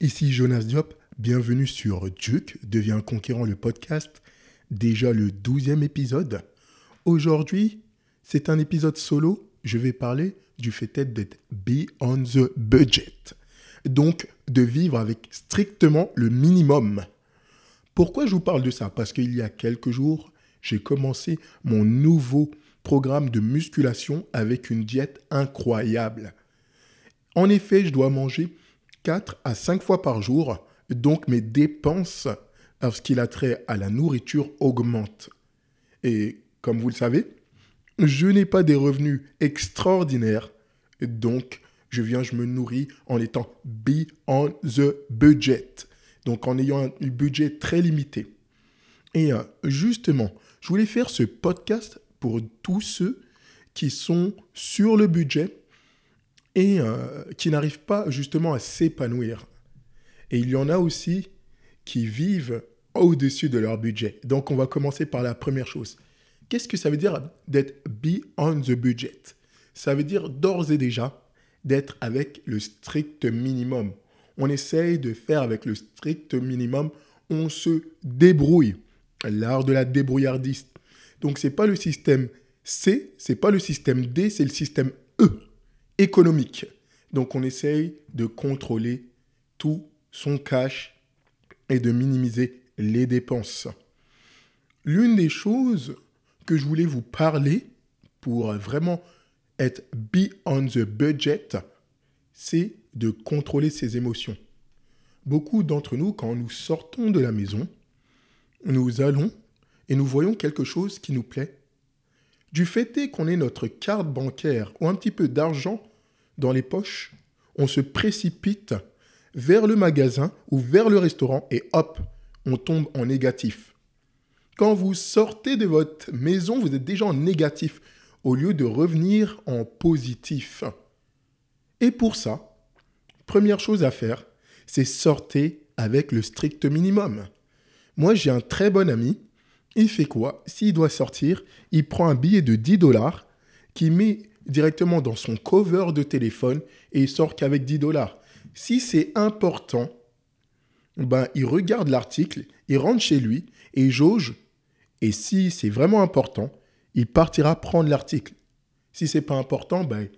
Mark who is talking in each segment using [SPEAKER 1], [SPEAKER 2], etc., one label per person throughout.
[SPEAKER 1] Ici Jonas Diop, bienvenue sur Duke, devient conquérant le podcast, déjà le douzième épisode. Aujourd'hui, c'est un épisode solo, je vais parler du fait d'être be on the budget, donc de vivre avec strictement le minimum. Pourquoi je vous parle de ça? Parce qu'il y a quelques jours, j'ai commencé mon nouveau programme de musculation avec une diète incroyable. En effet, je dois manger 4 à 5 fois par jour, donc mes dépenses en ce a trait à la nourriture augmentent. Et comme vous le savez, je n'ai pas des revenus extraordinaires, donc je viens, je me nourris en étant be on the budget, donc en ayant un budget très limité. Et euh, justement, je voulais faire ce podcast pour tous ceux qui sont sur le budget euh, qui n'arrivent pas justement à s'épanouir. Et il y en a aussi qui vivent au-dessus de leur budget. Donc on va commencer par la première chose. Qu'est-ce que ça veut dire d'être beyond the budget? Ça veut dire d'ores et déjà d'être avec le strict minimum. On essaye de faire avec le strict minimum, on se débrouille. L'art de la débrouillardise. Donc c'est pas le système C, c'est pas le système D, c'est le système E, économique. Donc on essaye de contrôler tout son cash et de minimiser les dépenses. L'une des choses que je voulais vous parler pour vraiment être be on the budget, c'est de contrôler ses émotions. Beaucoup d'entre nous, quand nous sortons de la maison, nous allons et nous voyons quelque chose qui nous plaît, du fait est qu'on ait notre carte bancaire ou un petit peu d'argent dans les poches, on se précipite vers le magasin ou vers le restaurant et hop, on tombe en négatif. Quand vous sortez de votre maison, vous êtes déjà en négatif au lieu de revenir en positif. Et pour ça, première chose à faire, c'est sortir avec le strict minimum. Moi, j'ai un très bon ami il fait quoi? S'il doit sortir, il prend un billet de 10 dollars qu'il met directement dans son cover de téléphone et il sort qu'avec 10 dollars. Si c'est important, ben, il regarde l'article, il rentre chez lui et jauge. Et si c'est vraiment important, il partira prendre l'article. Si c'est pas important, ben,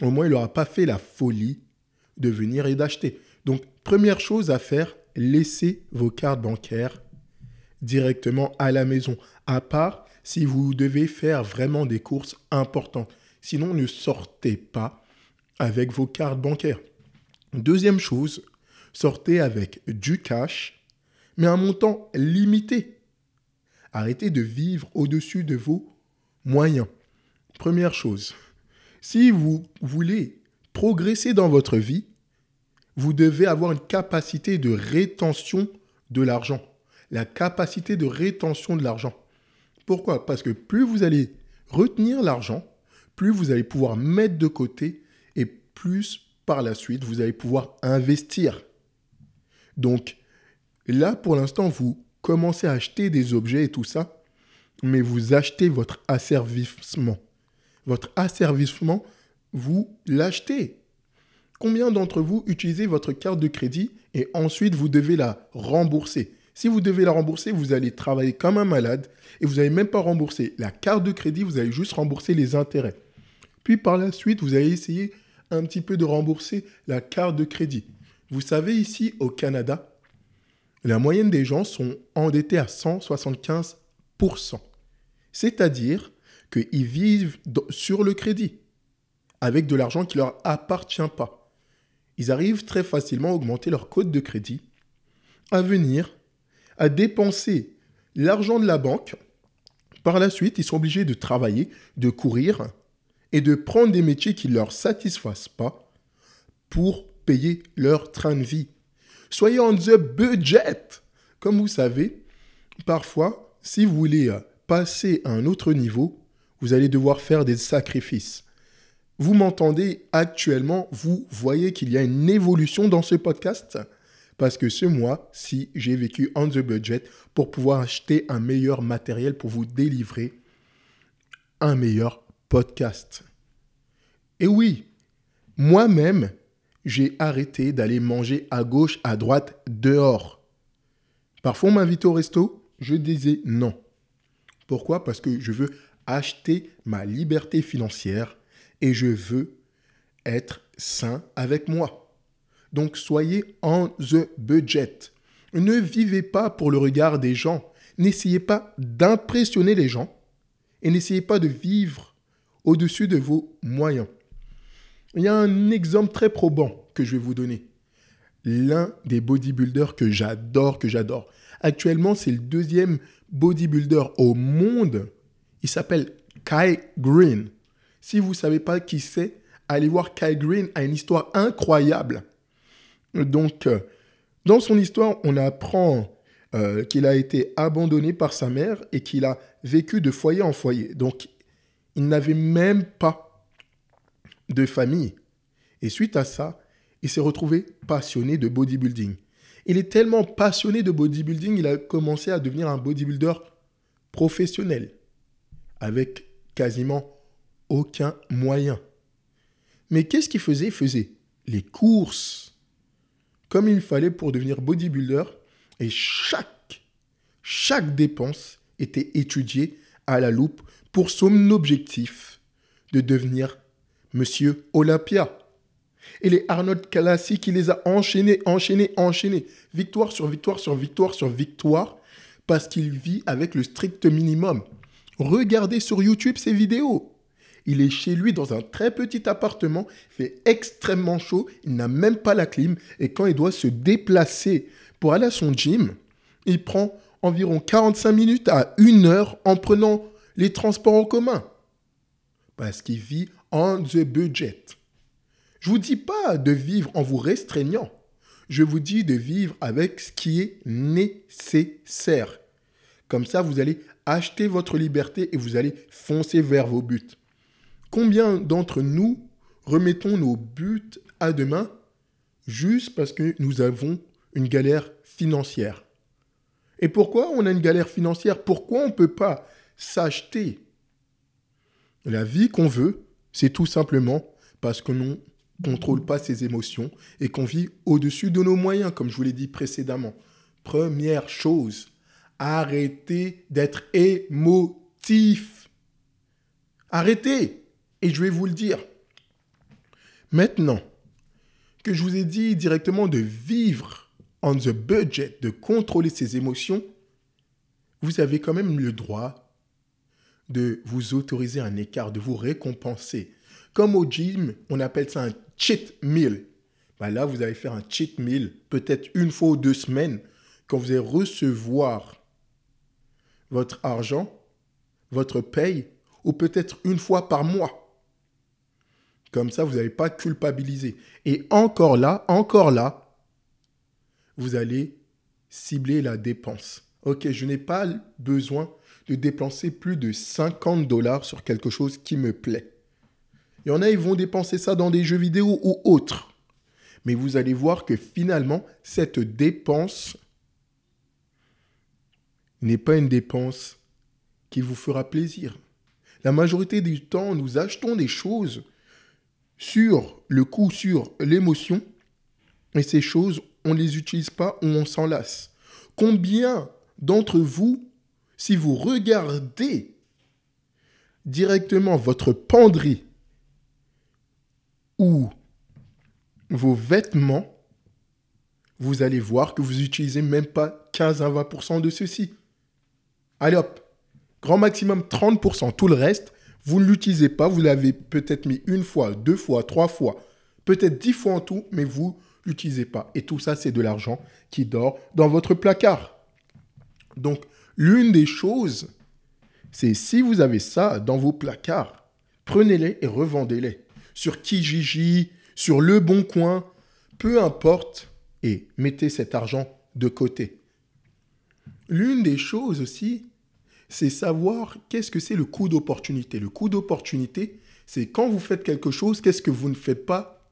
[SPEAKER 1] au moins il n'aura pas fait la folie de venir et d'acheter. Donc, première chose à faire, laissez vos cartes bancaires directement à la maison, à part si vous devez faire vraiment des courses importantes. Sinon, ne sortez pas avec vos cartes bancaires. Deuxième chose, sortez avec du cash, mais un montant limité. Arrêtez de vivre au-dessus de vos moyens. Première chose, si vous voulez progresser dans votre vie, vous devez avoir une capacité de rétention de l'argent la capacité de rétention de l'argent. Pourquoi? Parce que plus vous allez retenir l'argent, plus vous allez pouvoir mettre de côté et plus par la suite vous allez pouvoir investir. Donc là, pour l'instant, vous commencez à acheter des objets et tout ça, mais vous achetez votre asservissement. Votre asservissement, vous l'achetez. Combien d'entre vous utilisez votre carte de crédit et ensuite vous devez la rembourser? Si vous devez la rembourser, vous allez travailler comme un malade et vous n'allez même pas rembourser la carte de crédit, vous allez juste rembourser les intérêts. Puis par la suite, vous allez essayer un petit peu de rembourser la carte de crédit. Vous savez, ici au Canada, la moyenne des gens sont endettés à 175%. C'est-à-dire qu'ils vivent sur le crédit, avec de l'argent qui ne leur appartient pas. Ils arrivent très facilement à augmenter leur code de crédit, à venir à dépenser l'argent de la banque. Par la suite, ils sont obligés de travailler, de courir et de prendre des métiers qui ne leur satisfassent pas pour payer leur train de vie. Soyez on the budget. Comme vous savez, parfois, si vous voulez passer à un autre niveau, vous allez devoir faire des sacrifices. Vous m'entendez actuellement, vous voyez qu'il y a une évolution dans ce podcast? Parce que ce mois-ci, j'ai vécu on the budget pour pouvoir acheter un meilleur matériel pour vous délivrer un meilleur podcast. Et oui, moi-même, j'ai arrêté d'aller manger à gauche, à droite, dehors. Parfois, on m'invitait au resto, je disais non. Pourquoi? Parce que je veux acheter ma liberté financière et je veux être sain avec moi. Donc soyez en the budget. Ne vivez pas pour le regard des gens. N'essayez pas d'impressionner les gens et n'essayez pas de vivre au-dessus de vos moyens. Il y a un exemple très probant que je vais vous donner. L'un des bodybuilders que j'adore, que j'adore. Actuellement, c'est le deuxième bodybuilder au monde. Il s'appelle Kai Green. Si vous ne savez pas qui c'est, allez voir Kai Green a une histoire incroyable. Donc, euh, dans son histoire, on apprend euh, qu'il a été abandonné par sa mère et qu'il a vécu de foyer en foyer. Donc, il n'avait même pas de famille. Et suite à ça, il s'est retrouvé passionné de bodybuilding. Il est tellement passionné de bodybuilding, il a commencé à devenir un bodybuilder professionnel, avec quasiment aucun moyen. Mais qu'est-ce qu'il faisait? Il faisait les courses comme il fallait pour devenir bodybuilder et chaque, chaque dépense était étudiée à la loupe pour son objectif de devenir Monsieur Olympia. Et les Arnold Classic, il les a enchaînés, enchaînés, enchaînés. Victoire sur victoire sur victoire sur victoire parce qu'il vit avec le strict minimum. Regardez sur YouTube ses vidéos. Il est chez lui dans un très petit appartement, il fait extrêmement chaud, il n'a même pas la clim et quand il doit se déplacer pour aller à son gym, il prend environ 45 minutes à une heure en prenant les transports en commun. Parce qu'il vit on the budget. Je vous dis pas de vivre en vous restreignant. Je vous dis de vivre avec ce qui est nécessaire. Comme ça, vous allez acheter votre liberté et vous allez foncer vers vos buts. Combien d'entre nous remettons nos buts à demain juste parce que nous avons une galère financière? Et pourquoi on a une galère financière? Pourquoi on ne peut pas s'acheter la vie qu'on veut? C'est tout simplement parce que nous contrôle pas ses émotions et qu'on vit au-dessus de nos moyens, comme je vous l'ai dit précédemment. Première chose, arrêtez d'être émotif. Arrêtez. Et je vais vous le dire. Maintenant que je vous ai dit directement de vivre on the budget, de contrôler ses émotions, vous avez quand même le droit de vous autoriser un écart, de vous récompenser. Comme au gym, on appelle ça un cheat meal. Bah là, vous allez faire un cheat meal, peut-être une fois ou deux semaines, quand vous allez recevoir votre argent, votre paye, ou peut-être une fois par mois. Comme ça, vous n'allez pas culpabiliser. Et encore là, encore là, vous allez cibler la dépense. Ok, je n'ai pas besoin de dépenser plus de 50 dollars sur quelque chose qui me plaît. Il y en a, ils vont dépenser ça dans des jeux vidéo ou autres. Mais vous allez voir que finalement, cette dépense n'est pas une dépense qui vous fera plaisir. La majorité du temps, nous achetons des choses sur le coup, sur l'émotion, et ces choses, on ne les utilise pas ou on s'en lasse. Combien d'entre vous, si vous regardez directement votre penderie ou vos vêtements, vous allez voir que vous utilisez même pas 15 à 20% de ceci. Allez hop, grand maximum 30%. Tout le reste, vous ne l'utilisez pas. Vous l'avez peut-être mis une fois, deux fois, trois fois, peut-être dix fois en tout, mais vous l'utilisez pas. Et tout ça, c'est de l'argent qui dort dans votre placard. Donc, l'une des choses, c'est si vous avez ça dans vos placards, prenez-les et revendez-les sur Kijiji, sur Le Bon Coin, peu importe, et mettez cet argent de côté. L'une des choses aussi, c'est savoir qu'est-ce que c'est le coût d'opportunité. Le coût d'opportunité, c'est quand vous faites quelque chose, qu'est-ce que vous ne faites pas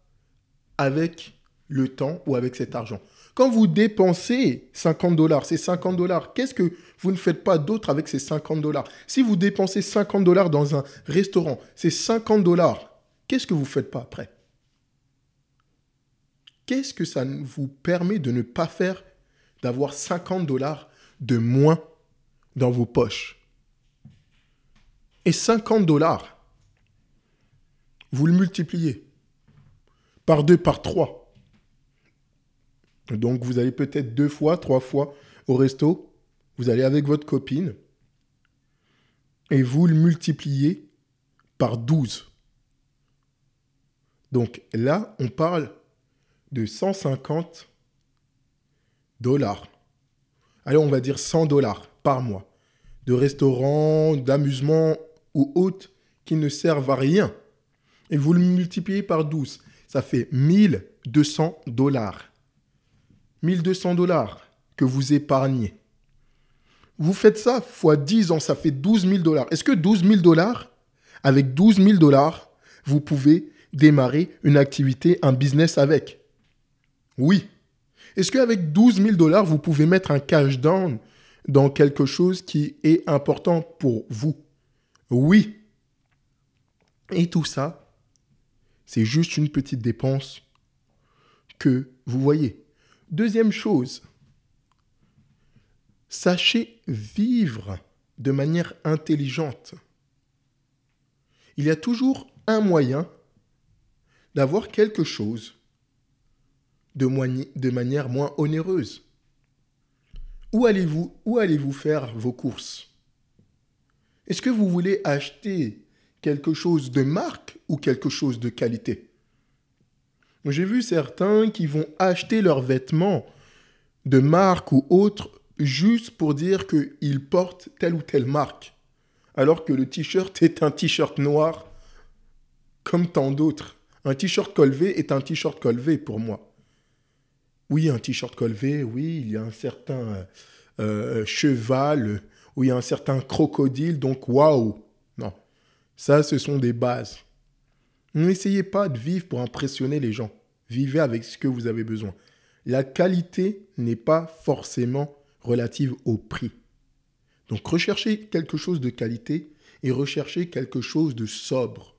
[SPEAKER 1] avec le temps ou avec cet argent. Quand vous dépensez 50 dollars, c'est 50 dollars. Qu'est-ce que vous ne faites pas d'autre avec ces 50 dollars? Si vous dépensez 50 dollars dans un restaurant, c'est 50 dollars. Qu'est-ce que vous ne faites pas après? Qu'est-ce que ça vous permet de ne pas faire d'avoir 50 dollars de moins dans vos poches Et 50 dollars, vous le multipliez par deux, par trois. Donc vous allez peut-être deux fois, trois fois au resto, vous allez avec votre copine et vous le multipliez par 12. Donc là, on parle de 150 dollars. Allez, on va dire 100 dollars par mois de restaurants, d'amusement ou autres qui ne servent à rien. Et vous le multipliez par 12. Ça fait 1200 dollars. 1200 dollars que vous épargnez. Vous faites ça fois 10 ans, ça fait 12 000 dollars. Est-ce que 12 000 dollars, avec 12 000 dollars, vous pouvez démarrer une activité, un business avec? Oui. Est-ce qu'avec 12 000 dollars, vous pouvez mettre un cash down dans quelque chose qui est important pour vous Oui. Et tout ça, c'est juste une petite dépense que vous voyez. Deuxième chose, sachez vivre de manière intelligente. Il y a toujours un moyen d'avoir quelque chose de, manière moins onéreuse. Où allez-vous faire vos courses? Est-ce que vous voulez acheter quelque chose de marque ou quelque chose de qualité? J'ai vu certains qui vont acheter leurs vêtements de marque ou autre juste pour dire qu'ils portent telle ou telle marque, alors que le t-shirt est un t-shirt noir comme tant d'autres. Un t-shirt colvé est un t-shirt colvé pour moi. Oui, un t-shirt colvé, oui, il y a un certain euh, euh, cheval, oui, il y a un certain crocodile, donc waouh. Non, ça, ce sont des bases. N'essayez pas de vivre pour impressionner les gens. Vivez avec ce que vous avez besoin. La qualité n'est pas forcément relative au prix. Donc recherchez quelque chose de qualité et recherchez quelque chose de sobre.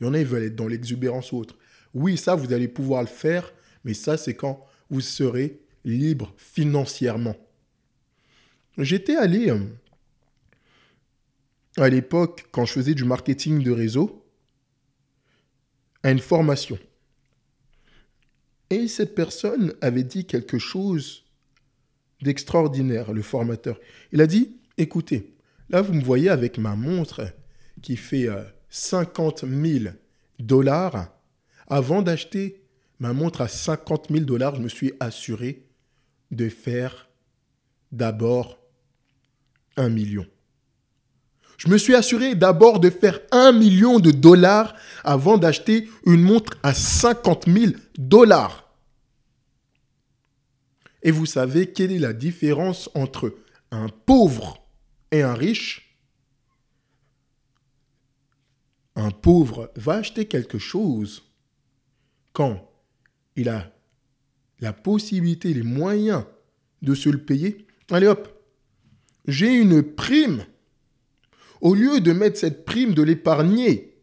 [SPEAKER 1] Il y en a, ils veulent être dans l'exubérance ou autre. Oui, ça, vous allez pouvoir le faire, mais ça, c'est quand vous serez libre financièrement. J'étais allé, euh, à l'époque, quand je faisais du marketing de réseau, à une formation. Et cette personne avait dit quelque chose d'extraordinaire, le formateur. Il a dit, écoutez, là, vous me voyez avec ma montre qui fait... Euh, 50 000 dollars, avant d'acheter ma montre à 50 000 dollars, je me suis assuré de faire d'abord un million. Je me suis assuré d'abord de faire un million de dollars avant d'acheter une montre à 50 000 dollars. Et vous savez quelle est la différence entre un pauvre et un riche? Un pauvre va acheter quelque chose quand il a la possibilité, les moyens de se le payer, allez hop, j'ai une prime. Au lieu de mettre cette prime, de l'épargner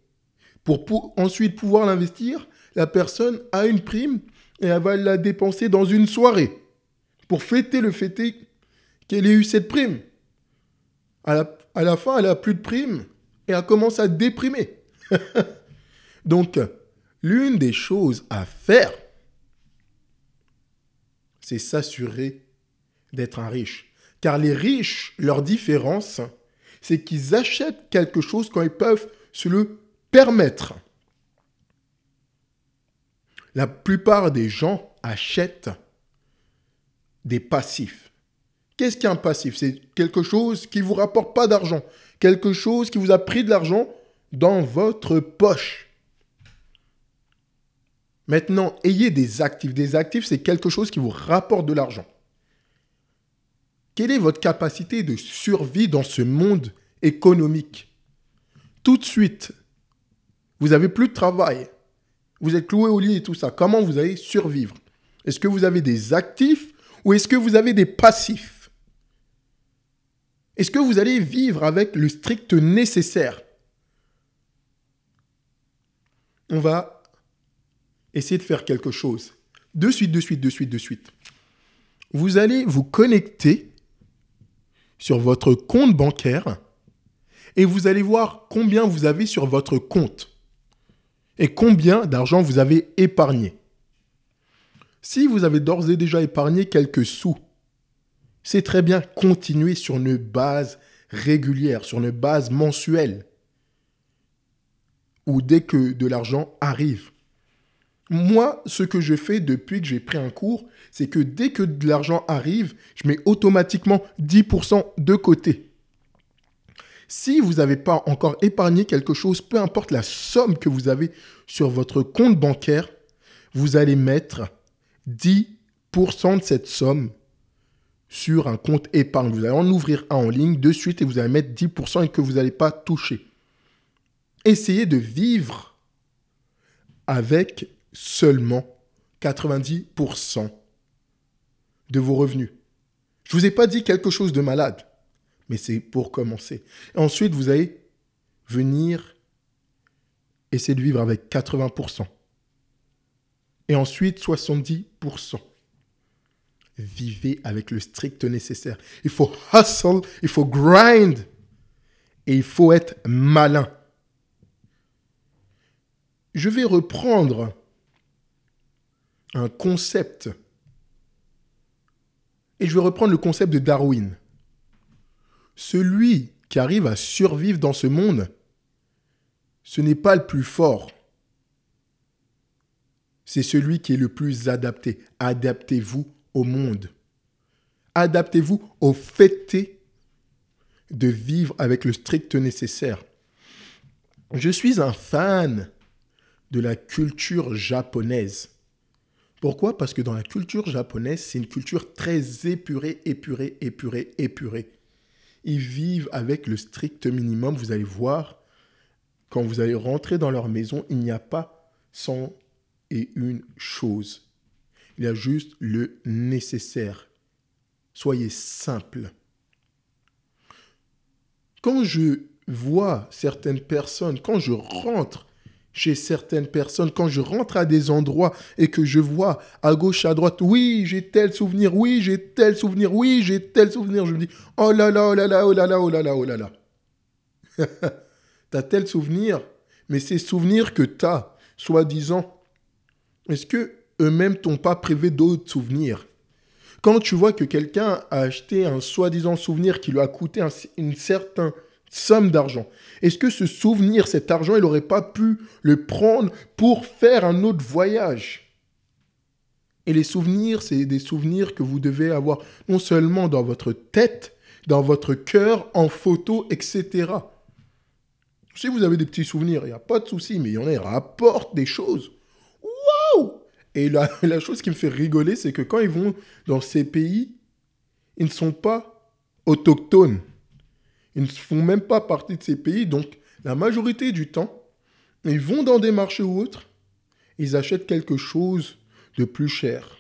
[SPEAKER 1] pour, ensuite pouvoir l'investir, la personne a une prime et elle va la dépenser dans une soirée pour fêter le fêter qu'elle ait eu cette prime. À la, à la fin, elle n'a plus de prime et elle commence à déprimer. Donc, l'une des choses à faire, c'est s'assurer d'être un riche. Car les riches, leur différence, c'est qu'ils achètent quelque chose quand ils peuvent se le permettre. La plupart des gens achètent des passifs. Qu'est-ce qu'un passif? C'est quelque chose qui ne vous rapporte pas d'argent, quelque chose qui vous a pris de l'argent dans votre poche. Maintenant, ayez des actifs. Des actifs, c'est quelque chose qui vous rapporte de l'argent. Quelle est votre capacité de survie dans ce monde économique? Tout de suite, vous n'avez plus de travail. Vous êtes cloué au lit et tout ça. Comment vous allez survivre? Est-ce que vous avez des actifs ou est-ce que vous avez des passifs? Est-ce que vous allez vivre avec le strict nécessaire? On va essayer de faire quelque chose. De suite, de suite, de suite, de suite. Vous allez vous connecter sur votre compte bancaire et vous allez voir combien vous avez sur votre compte et combien d'argent vous avez épargné. Si vous avez d'ores et déjà épargné quelques sous, c'est très bien continuer sur une base régulière, sur une base mensuelle, ou dès que de l'argent arrive. Moi, ce que je fais depuis que j'ai pris un cours, c'est que dès que de l'argent arrive, je mets automatiquement 10% de côté. Si vous n'avez pas encore épargné quelque chose, peu importe la somme que vous avez sur votre compte bancaire, vous allez mettre 10% de cette somme sur un compte épargne. Vous allez en ouvrir un en ligne de suite et vous allez mettre 10% et que vous n'allez pas toucher. Essayez de vivre avec seulement 90% de vos revenus. Je ne vous ai pas dit quelque chose de malade, mais c'est pour commencer. ensuite, vous allez venir essayer de vivre avec 80%. Et ensuite, 70%. Vivez avec le strict nécessaire. Il faut hustle, il faut grind et il faut être malin. Je vais reprendre un concept. Et je vais reprendre le concept de Darwin. Celui qui arrive à survivre dans ce monde, ce n'est pas le plus fort. C'est celui qui est le plus adapté. Adaptez-vous au monde. Adaptez-vous au fait de vivre avec le strict nécessaire. Je suis un fan de la culture japonaise. Pourquoi? Parce que dans la culture japonaise, c'est une culture très épurée, épurée, épurée, épurée. Ils vivent avec le strict minimum. Vous allez voir, quand vous allez rentrer dans leur maison, il n'y a pas 100 et une chose. Il y a juste le nécessaire. Soyez simple. Quand je vois certaines personnes, quand je rentre chez certaines personnes, quand je rentre à des endroits et que je vois à gauche, à droite, oui, j'ai tel souvenir, oui, j'ai tel souvenir, oui, j'ai tel souvenir, je me dis, oh là là, oh là là, oh là là, oh là là, oh là là. t'as tel souvenir, mais ces souvenirs que t'as, soi-disant, est-ce que eux-mêmes t'ont pas privé d'autres souvenirs? Quand tu vois que quelqu'un a acheté un soi-disant souvenir qui lui a coûté une certaine somme d'argent. Est-ce que ce souvenir, cet argent, il n'aurait pas pu le prendre pour faire un autre voyage? Et les souvenirs, c'est des souvenirs que vous devez avoir non seulement dans votre tête, dans votre cœur, en photo, etc. Si vous avez des petits souvenirs, il n'y a pas de souci, mais il y en a, rapporte des choses. Waouh Et la, la chose qui me fait rigoler, c'est que quand ils vont dans ces pays, ils ne sont pas autochtones. Ils ne font même pas partie de ces pays. Donc, la majorité du temps, ils vont dans des marchés ou autres, ils achètent quelque chose de plus cher.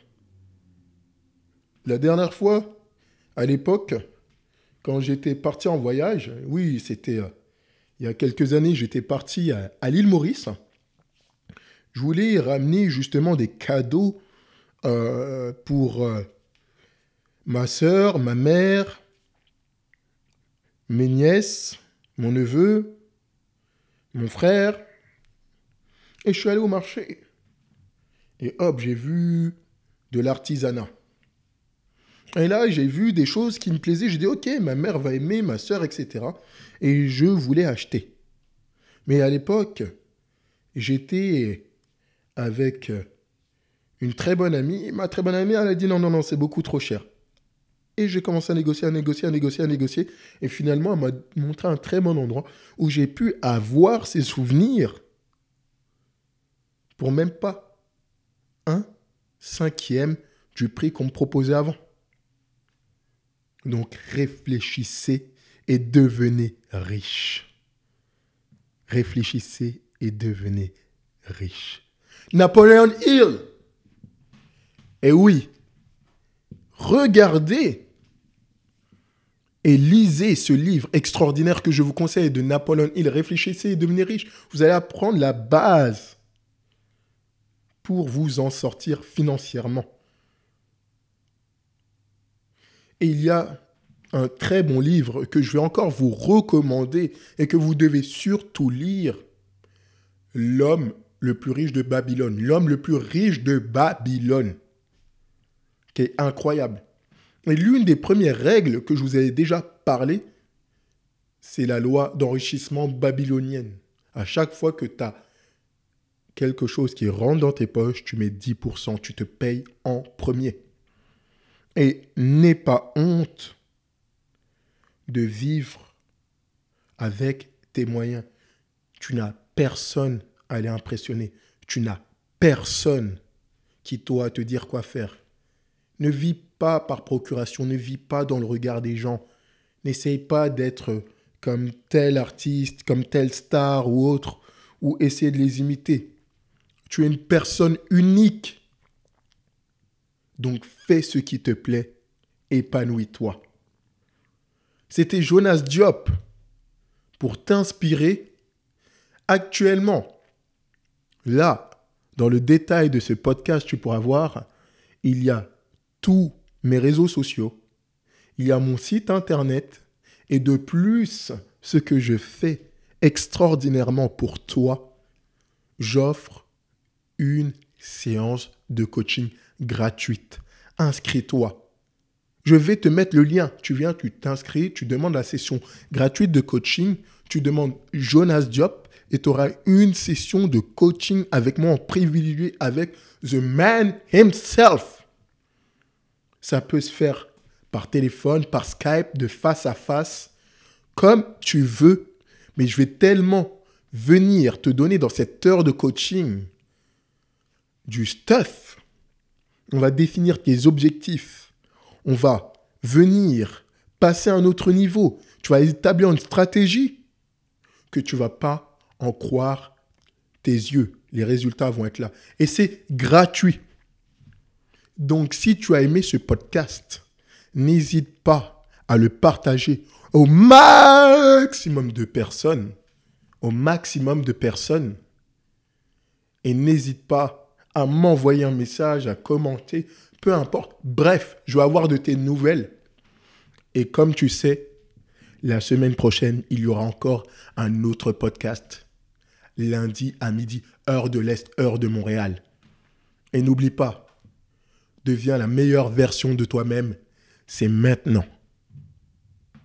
[SPEAKER 1] La dernière fois, à l'époque, quand j'étais parti en voyage, oui, c'était euh, il y a quelques années, j'étais parti à, l'île Maurice. Je voulais ramener justement des cadeaux euh, pour euh, ma soeur, ma mère, mes nièces, mon neveu, mon frère. Et je suis allé au marché. Et hop, j'ai vu de l'artisanat. Et là, j'ai vu des choses qui me plaisaient. J'ai dit, ok, ma mère va aimer, ma soeur, etc. Et je voulais acheter. Mais à l'époque, j'étais avec une très bonne amie. Ma très bonne amie, elle a dit, non, non, non, c'est beaucoup trop cher. Et j'ai commencé à négocier, à négocier, à négocier, à négocier. Et finalement, elle m'a montré un très bon endroit où j'ai pu avoir ces souvenirs pour même pas un cinquième du prix qu'on me proposait avant. Donc réfléchissez et devenez riche. Réfléchissez et devenez riche. Napoléon Hill. Et oui, regardez et lisez ce livre extraordinaire que je vous conseille de Napoléon Hill. Réfléchissez et devenez riche. Vous allez apprendre la base pour vous en sortir financièrement. Et il y a un très bon livre que je vais encore vous recommander et que vous devez surtout lire. L'homme le plus riche de Babylone. L'homme le plus riche de Babylone. Qui est incroyable. Et l'une des premières règles que je vous ai déjà parlé, c'est la loi d'enrichissement babylonienne. À chaque fois que tu as quelque chose qui rentre dans tes poches, tu mets 10%, tu te payes en premier. Et n'aie pas honte de vivre avec tes moyens. Tu n'as personne à aller impressionner. Tu n'as personne qui doit te dire quoi faire. Ne vis pas par procuration, ne vis pas dans le regard des gens. N'essaye pas d'être comme tel artiste, comme telle star ou autre, ou essayer de les imiter. Tu es une personne unique. Donc fais ce qui te plaît, épanouis-toi. C'était Jonas Diop pour t'inspirer actuellement. Là, dans le détail de ce podcast, tu pourras voir, il y a mes réseaux sociaux, il y a mon site internet et de plus, ce que je fais extraordinairement pour toi, j'offre une séance de coaching gratuite. Inscris-toi. Je vais te mettre le lien. Tu viens, tu t'inscris, tu demandes la session gratuite de coaching, tu demandes Jonas Diop et tu auras une session de coaching avec moi en privilégié avec The Man himself. Ça peut se faire par téléphone, par Skype, de face à face, comme tu veux. Mais je vais tellement venir te donner dans cette heure de coaching du stuff. On va définir tes objectifs on va venir passer à un autre niveau. Tu vas établir une stratégie que tu vas pas en croire tes yeux. Les résultats vont être là. Et c'est gratuit. Donc, si tu as aimé ce podcast, n'hésite pas à le partager au maximum de personnes. Au maximum de personnes. Et n'hésite pas à m'envoyer un message, à commenter peu importe. Bref, je vais avoir de tes nouvelles. Et comme tu sais, la semaine prochaine, il y aura encore un autre podcast. Lundi à midi, heure de l'Est, heure de Montréal. Et n'oublie pas, deviens la meilleure version de toi-même. C'est maintenant.